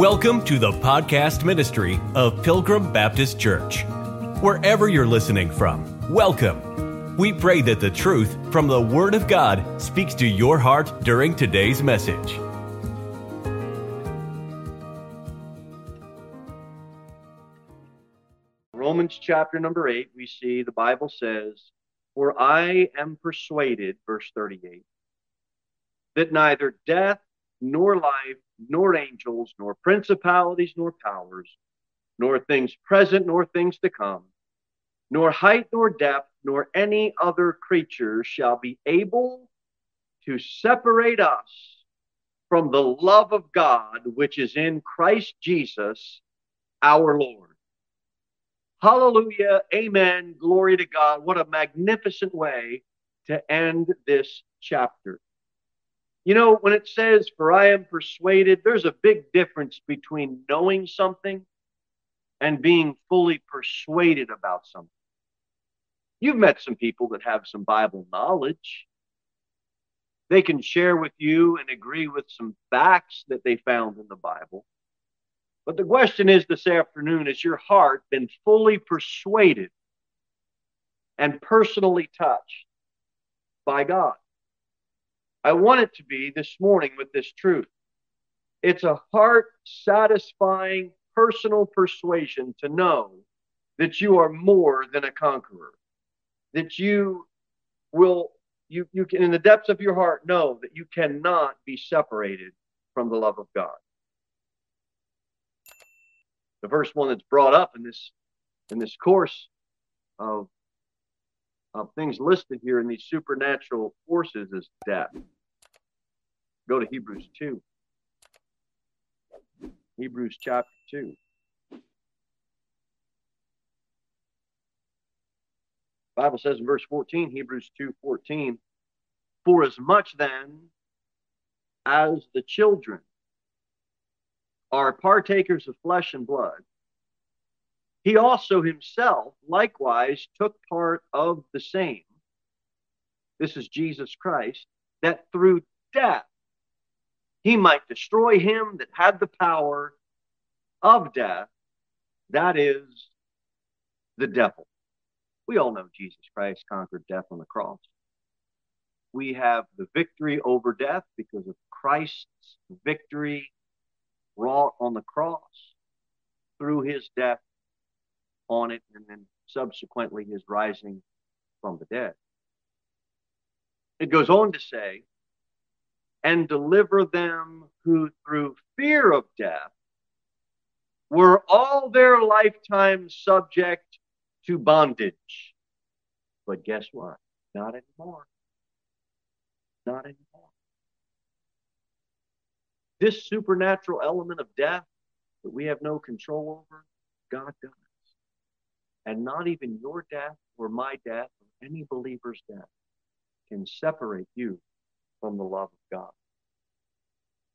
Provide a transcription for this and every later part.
Welcome to the podcast ministry of Pilgrim Baptist Church. Wherever you're listening from, welcome. We pray that the truth from the Word of God speaks to your heart during today's message. Romans chapter number 8, we see the Bible says, For I am persuaded, verse 38, that neither death nor life, nor angels, nor principalities, nor powers, nor things present, nor things to come, nor height, nor depth, nor any other creature shall be able to separate us from the love of God which is in Christ Jesus our Lord. Hallelujah. Amen. Glory to God. What a magnificent way to end this chapter. You know, when it says, For I am persuaded, there's a big difference between knowing something and being fully persuaded about something. You've met some people that have some Bible knowledge. They can share with you and agree with some facts that they found in the Bible. But the question is this afternoon has your heart been fully persuaded and personally touched by God? I want it to be this morning with this truth. It's a heart satisfying personal persuasion to know that you are more than a conqueror, that you will, you, you can, in the depths of your heart, know that you cannot be separated from the love of God. The first one that's brought up in this in this course of of things listed here in these supernatural forces is death. Go to Hebrews 2. Hebrews chapter 2. Bible says in verse 14, Hebrews 2 14, For as much then as the children are partakers of flesh and blood, he also himself likewise took part of the same. This is Jesus Christ, that through death he might destroy him that had the power of death, that is the devil. We all know Jesus Christ conquered death on the cross. We have the victory over death because of Christ's victory wrought on the cross through his death on it and then subsequently his rising from the dead. It goes on to say, and deliver them who through fear of death were all their lifetime subject to bondage. But guess what? Not anymore. Not anymore. This supernatural element of death that we have no control over, God does. And not even your death or my death or any believer's death can separate you from the love of God.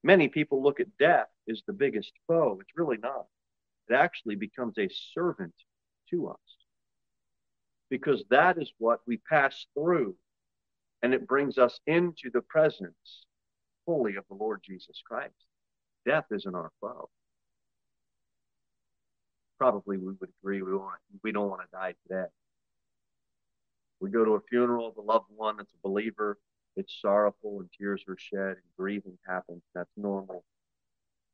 Many people look at death as the biggest foe. It's really not. It actually becomes a servant to us because that is what we pass through and it brings us into the presence fully of the Lord Jesus Christ. Death isn't our foe. Probably we would agree we want we don't want to die today. We go to a funeral of a loved one that's a believer it's sorrowful and tears are shed and grieving happens. That's normal,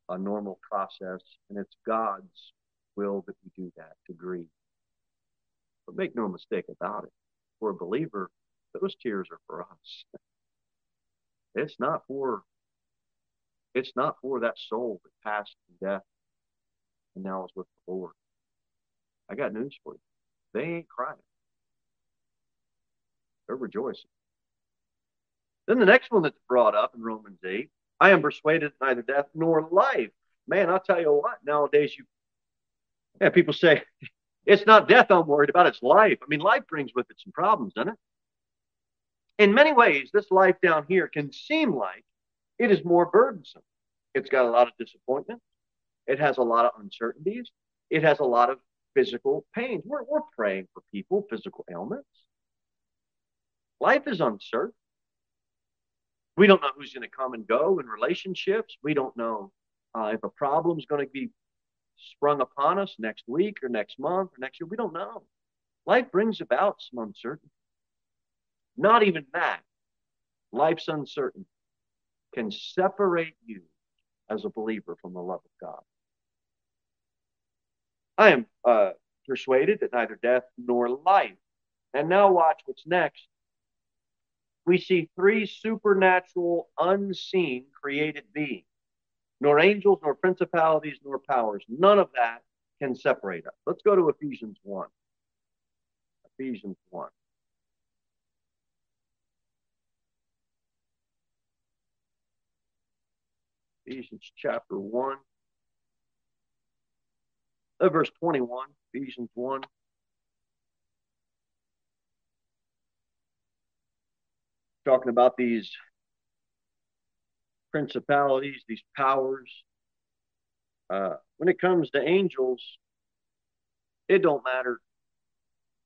a normal process. And it's God's will that we do that, to grieve. But make no mistake about it. For a believer, those tears are for us. It's not for it's not for that soul that passed from death and now is with the Lord. I got news for you. They ain't crying. They're rejoicing. Then the next one that's brought up in Romans 8 I am persuaded neither death nor life. Man, I'll tell you what, nowadays you yeah, people say it's not death I'm worried about, it's life. I mean, life brings with it some problems, doesn't it? In many ways, this life down here can seem like it is more burdensome. It's got a lot of disappointment. It has a lot of uncertainties. It has a lot of physical pains. We're, we're praying for people, physical ailments. Life is uncertain. We don't know who's going to come and go in relationships. We don't know uh, if a problem is going to be sprung upon us next week or next month or next year. We don't know. Life brings about some uncertainty. Not even that. Life's uncertainty can separate you as a believer from the love of God. I am uh, persuaded that neither death nor life. And now watch what's next. We see three supernatural, unseen created beings nor angels, nor principalities, nor powers. None of that can separate us. Let's go to Ephesians 1. Ephesians 1. Ephesians chapter 1. Uh, verse 21, Ephesians 1. Talking about these principalities, these powers. Uh, when it comes to angels, it don't matter.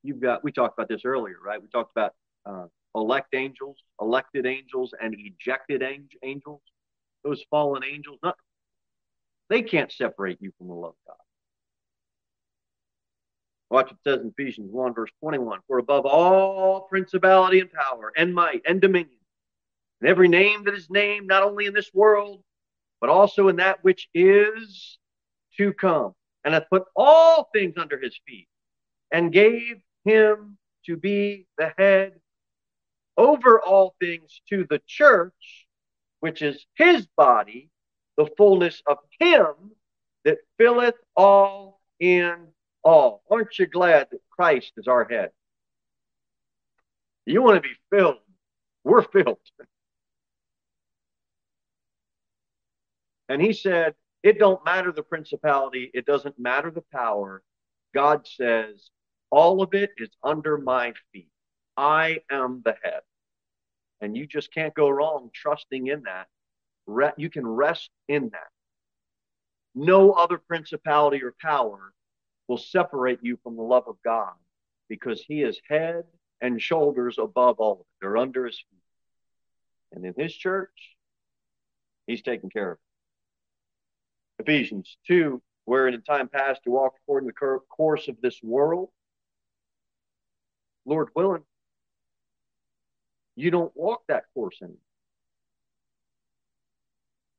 You've got we talked about this earlier, right? We talked about uh, elect angels, elected angels, and ejected angels. Those fallen angels, they can't separate you from the love of God. Watch it says in Ephesians 1, verse 21 For above all principality and power and might and dominion and every name that is named, not only in this world, but also in that which is to come, and hath put all things under his feet, and gave him to be the head over all things to the church, which is his body, the fullness of him that filleth all in all. Aren't you glad that Christ is our head? You want to be filled. We're filled. And he said, It don't matter the principality, it doesn't matter the power. God says, All of it is under my feet. I am the head. And you just can't go wrong trusting in that. You can rest in that. No other principality or power will separate you from the love of God because he is head and shoulders above all of it. They're under his feet. And in his church, he's taking care of it. Ephesians 2, wherein in time past you walked according to the course of this world. Lord willing, you don't walk that course anymore.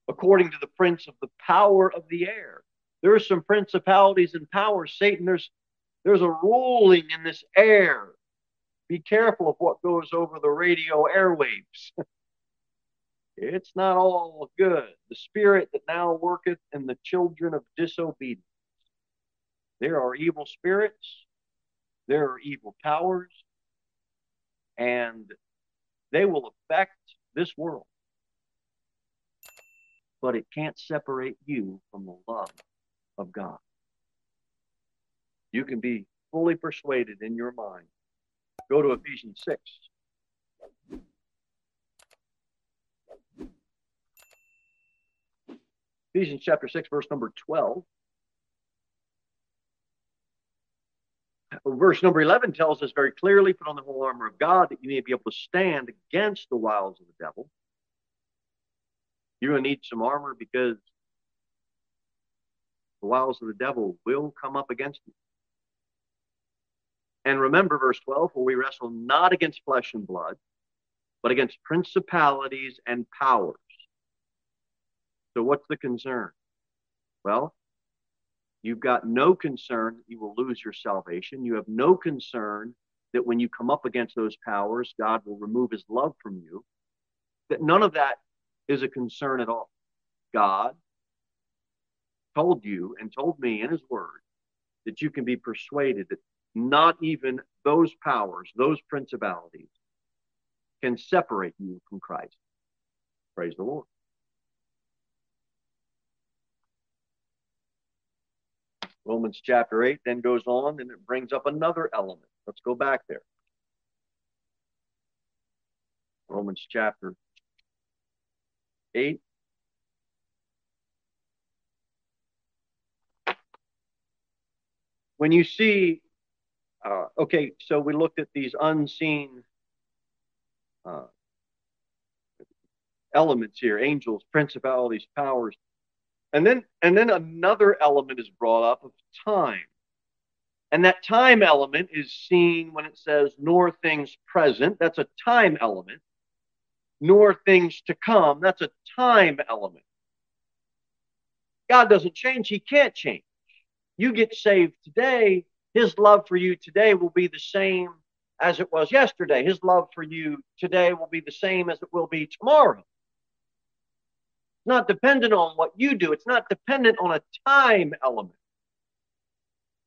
According to the prince of the power of the air. There are some principalities and powers. Satan, there's there's a ruling in this air. Be careful of what goes over the radio airwaves. It's not all good. The spirit that now worketh in the children of disobedience. There are evil spirits, there are evil powers, and they will affect this world. But it can't separate you from the love of God. You can be fully persuaded in your mind. Go to Ephesians 6. Ephesians chapter 6, verse number 12. Verse number 11 tells us very clearly put on the whole armor of God that you may be able to stand against the wiles of the devil. You're going to need some armor because the wiles of the devil will come up against you. And remember verse 12, for we wrestle not against flesh and blood, but against principalities and powers so, what's the concern? Well, you've got no concern you will lose your salvation. You have no concern that when you come up against those powers, God will remove his love from you. That none of that is a concern at all. God told you and told me in his word that you can be persuaded that not even those powers, those principalities, can separate you from Christ. Praise the Lord. Romans chapter 8 then goes on and it brings up another element. Let's go back there. Romans chapter 8. When you see, uh, okay, so we looked at these unseen uh, elements here angels, principalities, powers. And then and then another element is brought up of time. And that time element is seen when it says nor things present, that's a time element. Nor things to come, that's a time element. God doesn't change, he can't change. You get saved today, his love for you today will be the same as it was yesterday. His love for you today will be the same as it will be tomorrow. It's not dependent on what you do, it's not dependent on a time element.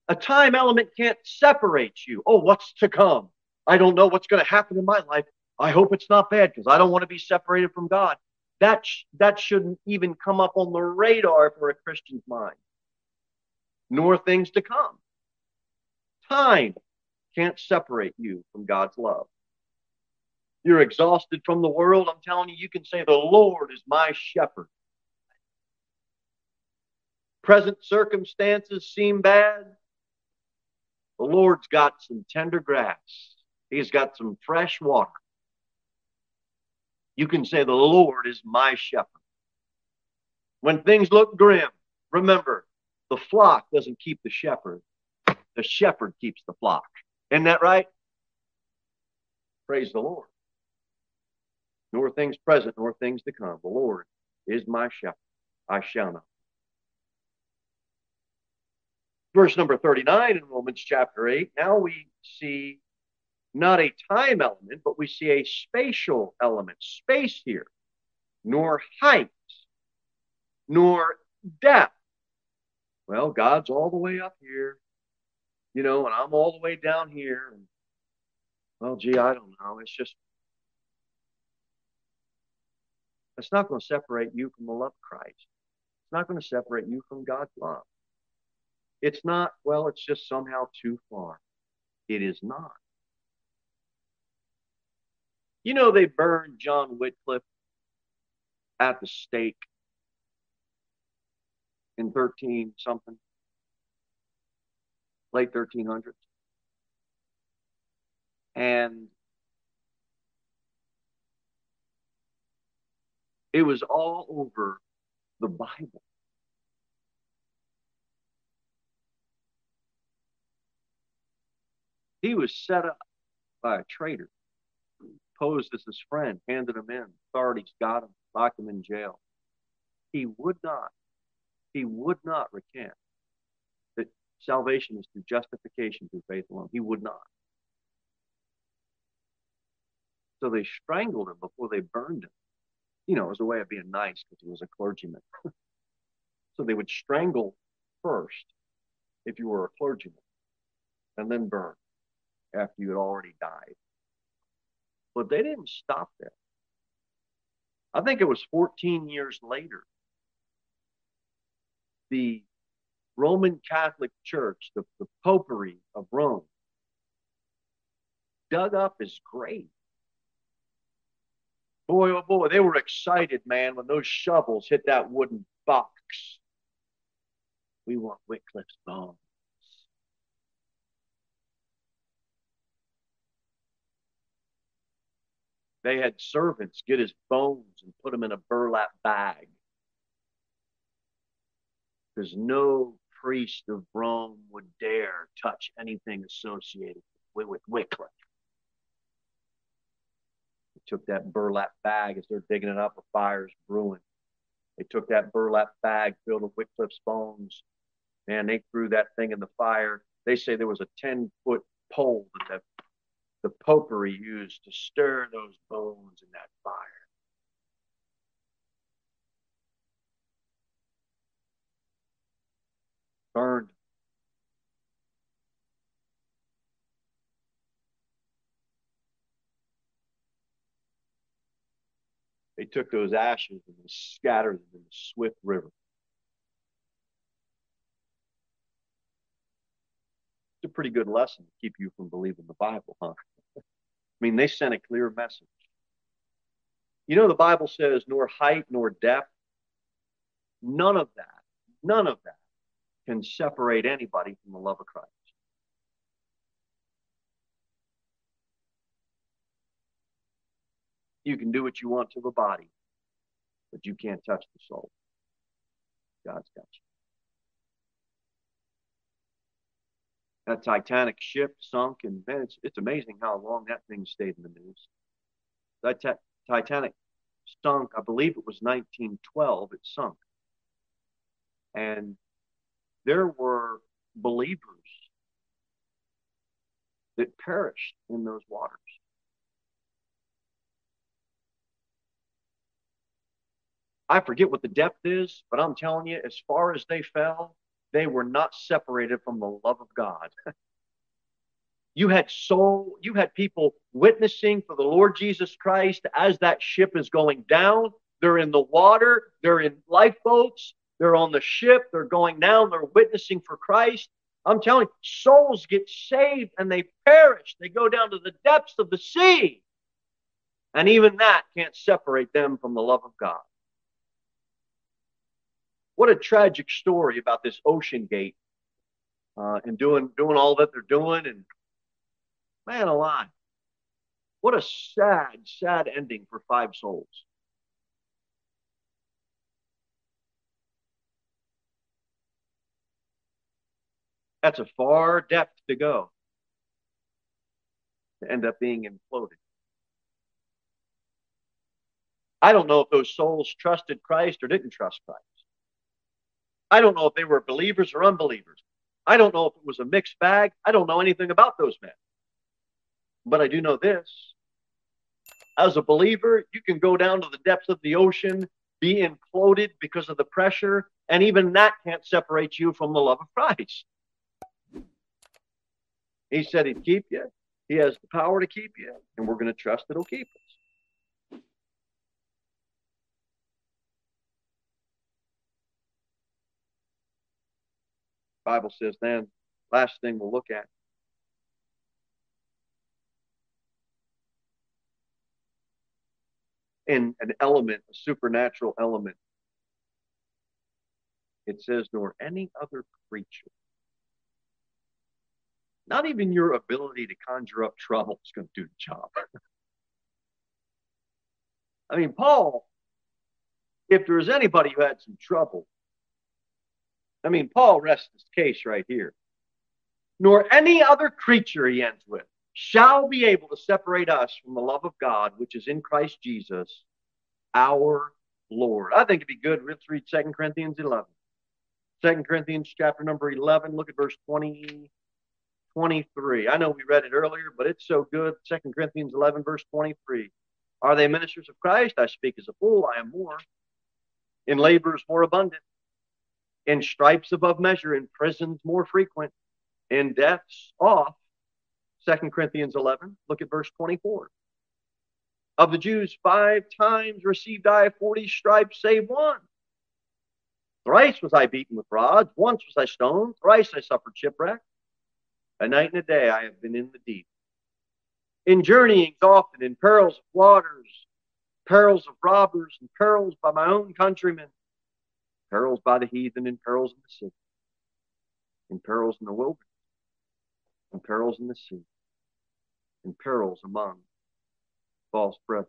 A time element can't separate you. Oh, what's to come? I don't know what's going to happen in my life. I hope it's not bad because I don't want to be separated from God. That, sh- that shouldn't even come up on the radar for a Christian's mind, nor things to come. Time can't separate you from God's love. You're exhausted from the world. I'm telling you, you can say, The Lord is my shepherd. Present circumstances seem bad. The Lord's got some tender grass, He's got some fresh water. You can say, The Lord is my shepherd. When things look grim, remember, the flock doesn't keep the shepherd, the shepherd keeps the flock. Isn't that right? Praise the Lord. Nor things present, nor things to come. The Lord is my shepherd. I shall not. Verse number 39 in Romans chapter 8. Now we see not a time element, but we see a spatial element. Space here, nor height, nor depth. Well, God's all the way up here you know, and I'm all the way down here. Well, gee, I don't know. It's just, it's not going to separate you from the love of Christ. It's not going to separate you from God's love. It's not, well, it's just somehow too far. It is not. You know, they burned John Wycliffe at the stake in 13 something late 1300s. And it was all over the Bible. He was set up by a traitor, posed as his friend, handed him in. Authorities got him, locked him in jail. He would not, he would not recant that salvation is through justification through faith alone. He would not. So they strangled him before they burned him. You know, as a way of being nice because he was a clergyman. so they would strangle first if you were a clergyman and then burn after you had already died. But they didn't stop there. I think it was 14 years later. The Roman Catholic Church, the, the Popery of Rome, dug up his grave. Boy, oh boy, they were excited, man, when those shovels hit that wooden box. We want Wycliffe's bones. They had servants get his bones and put them in a burlap bag. Because no priest of Rome would dare touch anything associated with, Wycliffe. Took that burlap bag as they're digging it up, a fire's brewing. They took that burlap bag filled with Wycliffe's bones, and they threw that thing in the fire. They say there was a 10 foot pole that the, the popery used to stir those bones in that fire. burned. Took those ashes and scattered them in the swift river. It's a pretty good lesson to keep you from believing the Bible, huh? I mean, they sent a clear message. You know, the Bible says, nor height nor depth, none of that, none of that can separate anybody from the love of Christ. You can do what you want to the body, but you can't touch the soul. God's got you. That Titanic ship sunk, and man, it's, it's amazing how long that thing stayed in the news. That t- Titanic sunk, I believe it was 1912, it sunk. And there were believers that perished in those waters. I forget what the depth is, but I'm telling you, as far as they fell, they were not separated from the love of God. you had soul, you had people witnessing for the Lord Jesus Christ as that ship is going down. They're in the water, they're in lifeboats, they're on the ship, they're going down, they're witnessing for Christ. I'm telling you, souls get saved and they perish. They go down to the depths of the sea. And even that can't separate them from the love of God. What a tragic story about this OceanGate uh, and doing doing all that they're doing. And man alive, what a sad, sad ending for five souls. That's a far depth to go to end up being imploded. I don't know if those souls trusted Christ or didn't trust Christ. I don't know if they were believers or unbelievers. I don't know if it was a mixed bag. I don't know anything about those men. But I do know this. As a believer, you can go down to the depths of the ocean, be imploded because of the pressure, and even that can't separate you from the love of Christ. He said he'd keep you. He has the power to keep you, and we're going to trust that he'll keep us. Bible says then, last thing we'll look at. In an element, a supernatural element, it says, nor any other creature not even your ability to conjure up trouble is going to do the job. I mean, Paul, if there was anybody who had some trouble, I mean, Paul rests his case right here. Nor any other creature, he ends with, shall be able to separate us from the love of God, which is in Christ Jesus, our Lord. I think it'd be good. Let's read 2 Corinthians 11. 2 Corinthians chapter number 11, look at verse 20. 23. I know we read it earlier, but it's so good. Second Corinthians 11, verse 23. Are they ministers of Christ? I speak as a fool. I am more. In labors more abundant. In stripes above measure. In prisons more frequent. In deaths off. 2 Corinthians 11. Look at verse 24. Of the Jews, five times received I 40 stripes, save one. Thrice was I beaten with rods. Once was I stoned. Thrice I suffered shipwreck. A night and a day I have been in the deep. In journeyings often, in perils of waters, perils of robbers, and perils by my own countrymen, perils by the heathen, and perils in the city, in perils in the wilderness, and perils in the sea, and perils among false brethren.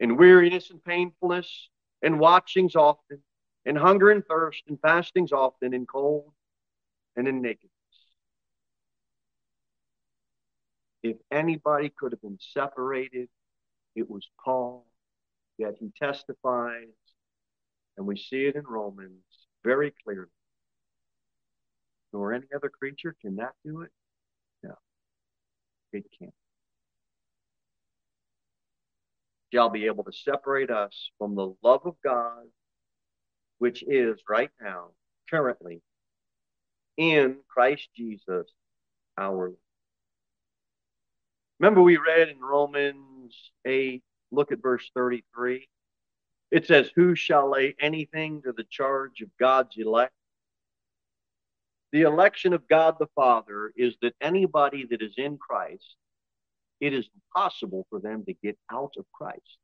In weariness and painfulness, in watchings often, in hunger and thirst, in fastings often, in cold and in nakedness. If anybody could have been separated, it was Paul. Yet he testifies, and we see it in Romans very clearly. Nor any other creature can that do it? No, it can't. Shall be able to separate us from the love of God, which is right now, currently, in Christ Jesus, our Lord. Remember, we read in Romans 8, look at verse 33. It says, Who shall lay anything to the charge of God's elect? The election of God the Father is that anybody that is in Christ, it is impossible for them to get out of Christ.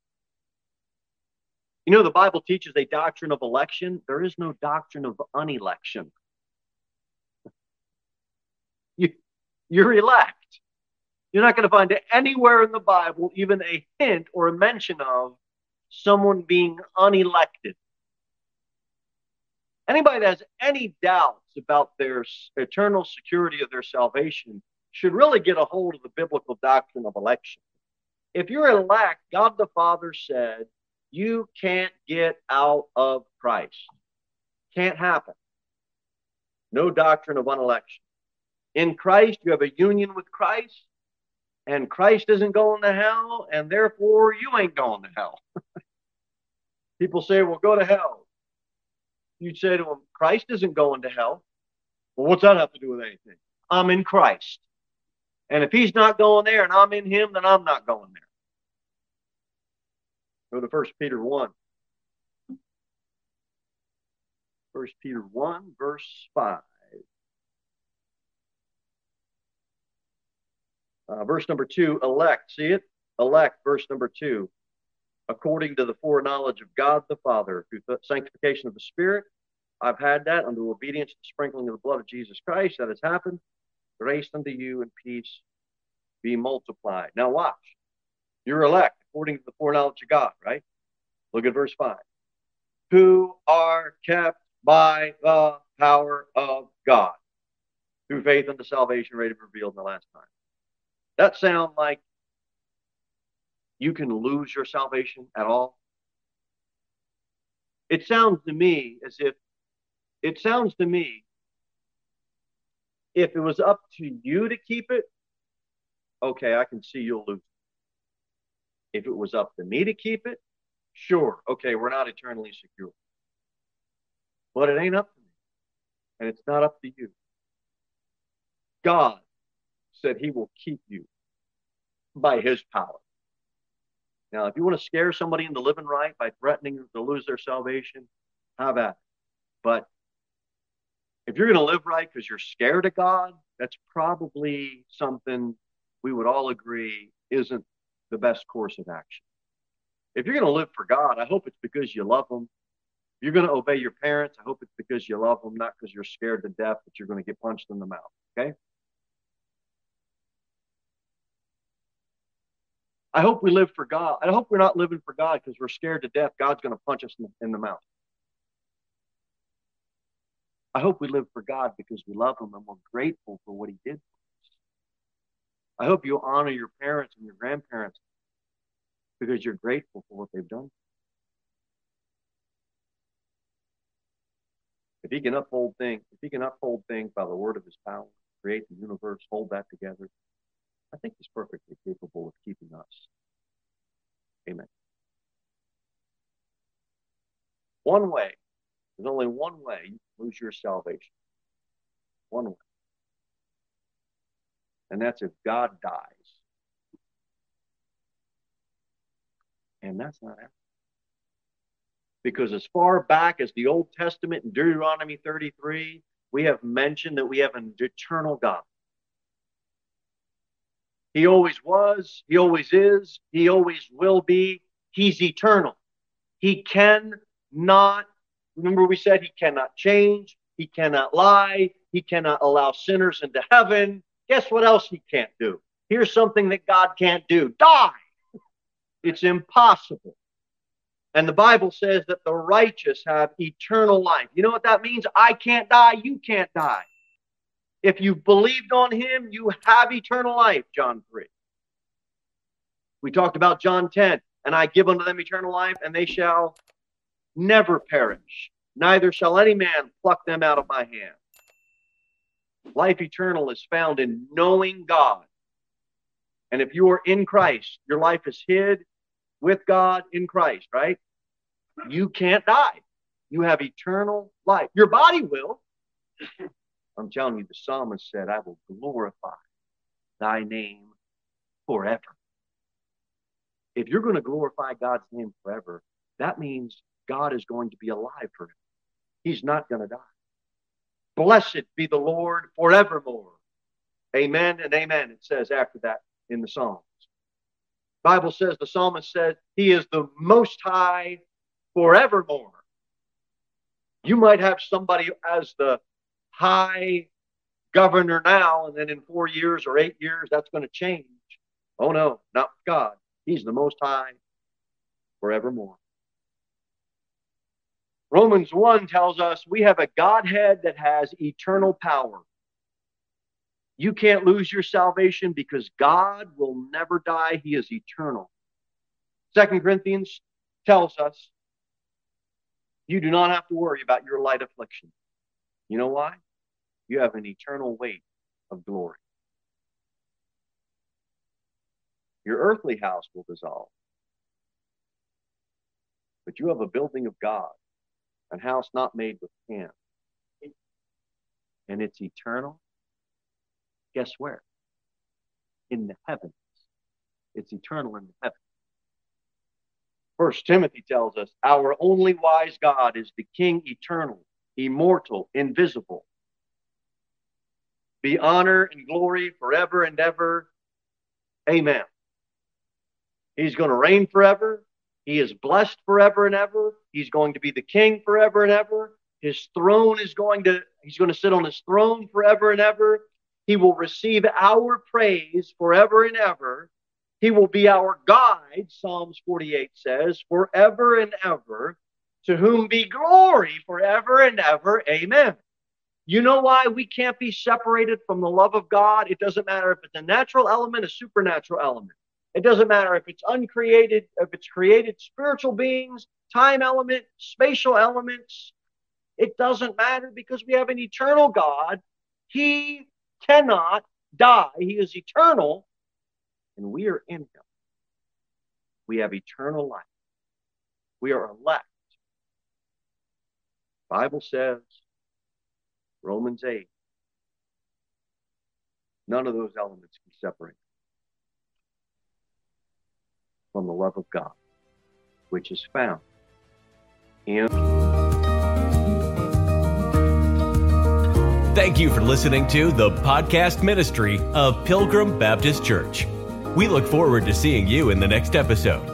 You know, the Bible teaches a doctrine of election. There is no doctrine of unelection. You, you're elect. You're not going to find anywhere in the Bible even a hint or a mention of someone being unelected. Anybody that has any doubts about their eternal security of their salvation should really get a hold of the biblical doctrine of election. If you're elect, God the Father said, you can't get out of Christ. Can't happen. No doctrine of unelection. In Christ, you have a union with Christ, and Christ isn't going to hell, and therefore you ain't going to hell. People say, well, go to hell. You'd say to them, Christ isn't going to hell. Well, what's that have to do with anything? I'm in Christ. And if he's not going there and I'm in him, then I'm not going there. Go to First Peter 1. First Peter 1, verse 5. Uh, verse number 2, elect. See it? Elect, verse number 2. According to the foreknowledge of God the Father, through the sanctification of the Spirit, I've had that under obedience to the sprinkling of the blood of Jesus Christ. That has happened. Grace unto you and peace be multiplied. Now watch. You're elect according to the foreknowledge of God, right? Look at verse 5. Who are kept by the power of God through faith unto salvation ready to revealed in the last time. That sound like you can lose your salvation at all? It sounds to me as if it sounds to me if it was up to you to keep it, okay, I can see you'll lose. If it was up to me to keep it, sure, okay, we're not eternally secure. But it ain't up to me. And it's not up to you. God said he will keep you by his power. Now, if you want to scare somebody into living right by threatening to lose their salvation, at it. But if you're going to live right because you're scared of God, that's probably something we would all agree isn't the best course of action. If you're going to live for God, I hope it's because you love Him. If you're going to obey your parents, I hope it's because you love them, not because you're scared to death that you're going to get punched in the mouth. Okay? I hope we live for God. I hope we're not living for God because we're scared to death. God's going to punch us in the, in the mouth. I hope we live for God because we love Him and we're grateful for what He did for us. I hope you honor your parents and your grandparents because you're grateful for what they've done. If He can uphold things, if He can uphold things by the word of His power, create the universe, hold that together, I think He's perfectly capable of keeping us. Amen. One way there's only one way you lose your salvation. One way. And that's if God dies. And that's not happening. Because as far back as the Old Testament in Deuteronomy 33, we have mentioned that we have an eternal God. He always was, He always is, He always will be. He's eternal. He cannot Remember, we said he cannot change, he cannot lie, he cannot allow sinners into heaven. Guess what else he can't do? Here's something that God can't do die. It's impossible. And the Bible says that the righteous have eternal life. You know what that means? I can't die, you can't die. If you believed on him, you have eternal life, John 3. We talked about John 10, and I give unto them eternal life, and they shall never perish, neither shall any man pluck them out of my hand. Life eternal is found in knowing God. And if you are in Christ, your life is hid with God in Christ, right? You can't die. You have eternal life. Your body will. I'm telling you, the psalmist said, I will glorify thy name forever. If you're going to glorify God's name forever, that means God is going to be alive forever. He's not going to die. Blessed be the Lord forevermore. Amen and amen, it says after that in the Psalms. Bible says the psalmist said he is the most high forevermore. You might have somebody as the high governor now, and then in four years or eight years, that's going to change. Oh no, not God. He's the most high forevermore. Romans 1 tells us we have a Godhead that has eternal power. You can't lose your salvation because God will never die. He is eternal. Second Corinthians tells us you do not have to worry about your light affliction. You know why? You have an eternal weight of glory. Your earthly house will dissolve, but you have a building of God, a house not made with hands, and it's eternal. Guess where? In the heavens. It's eternal in the heavens. First Timothy tells us our only wise God is the King eternal, immortal, invisible. Be honor and glory forever and ever. Amen. He's going to reign forever. He is blessed forever and ever. He's going to be the king forever and ever. His throne is going to, he's going to sit on his throne forever and ever. He will receive our praise forever and ever. He will be our guide, Psalms 48 says, forever and ever, to whom be glory forever and ever. Amen. You know why we can't be separated from the love of God? It doesn't matter if it's a natural element, a supernatural element. It doesn't matter if it's uncreated, if it's created spiritual beings, time element, spatial elements. It doesn't matter because we have an eternal God. He cannot die. He is eternal, and we are in him. We have eternal life. We are elect. Bible says, Romans 8, none of those elements can separate from the love of God, which is found in. Thank you for listening to the podcast ministry of Pilgrim Baptist Church. We look forward to seeing you in the next episode.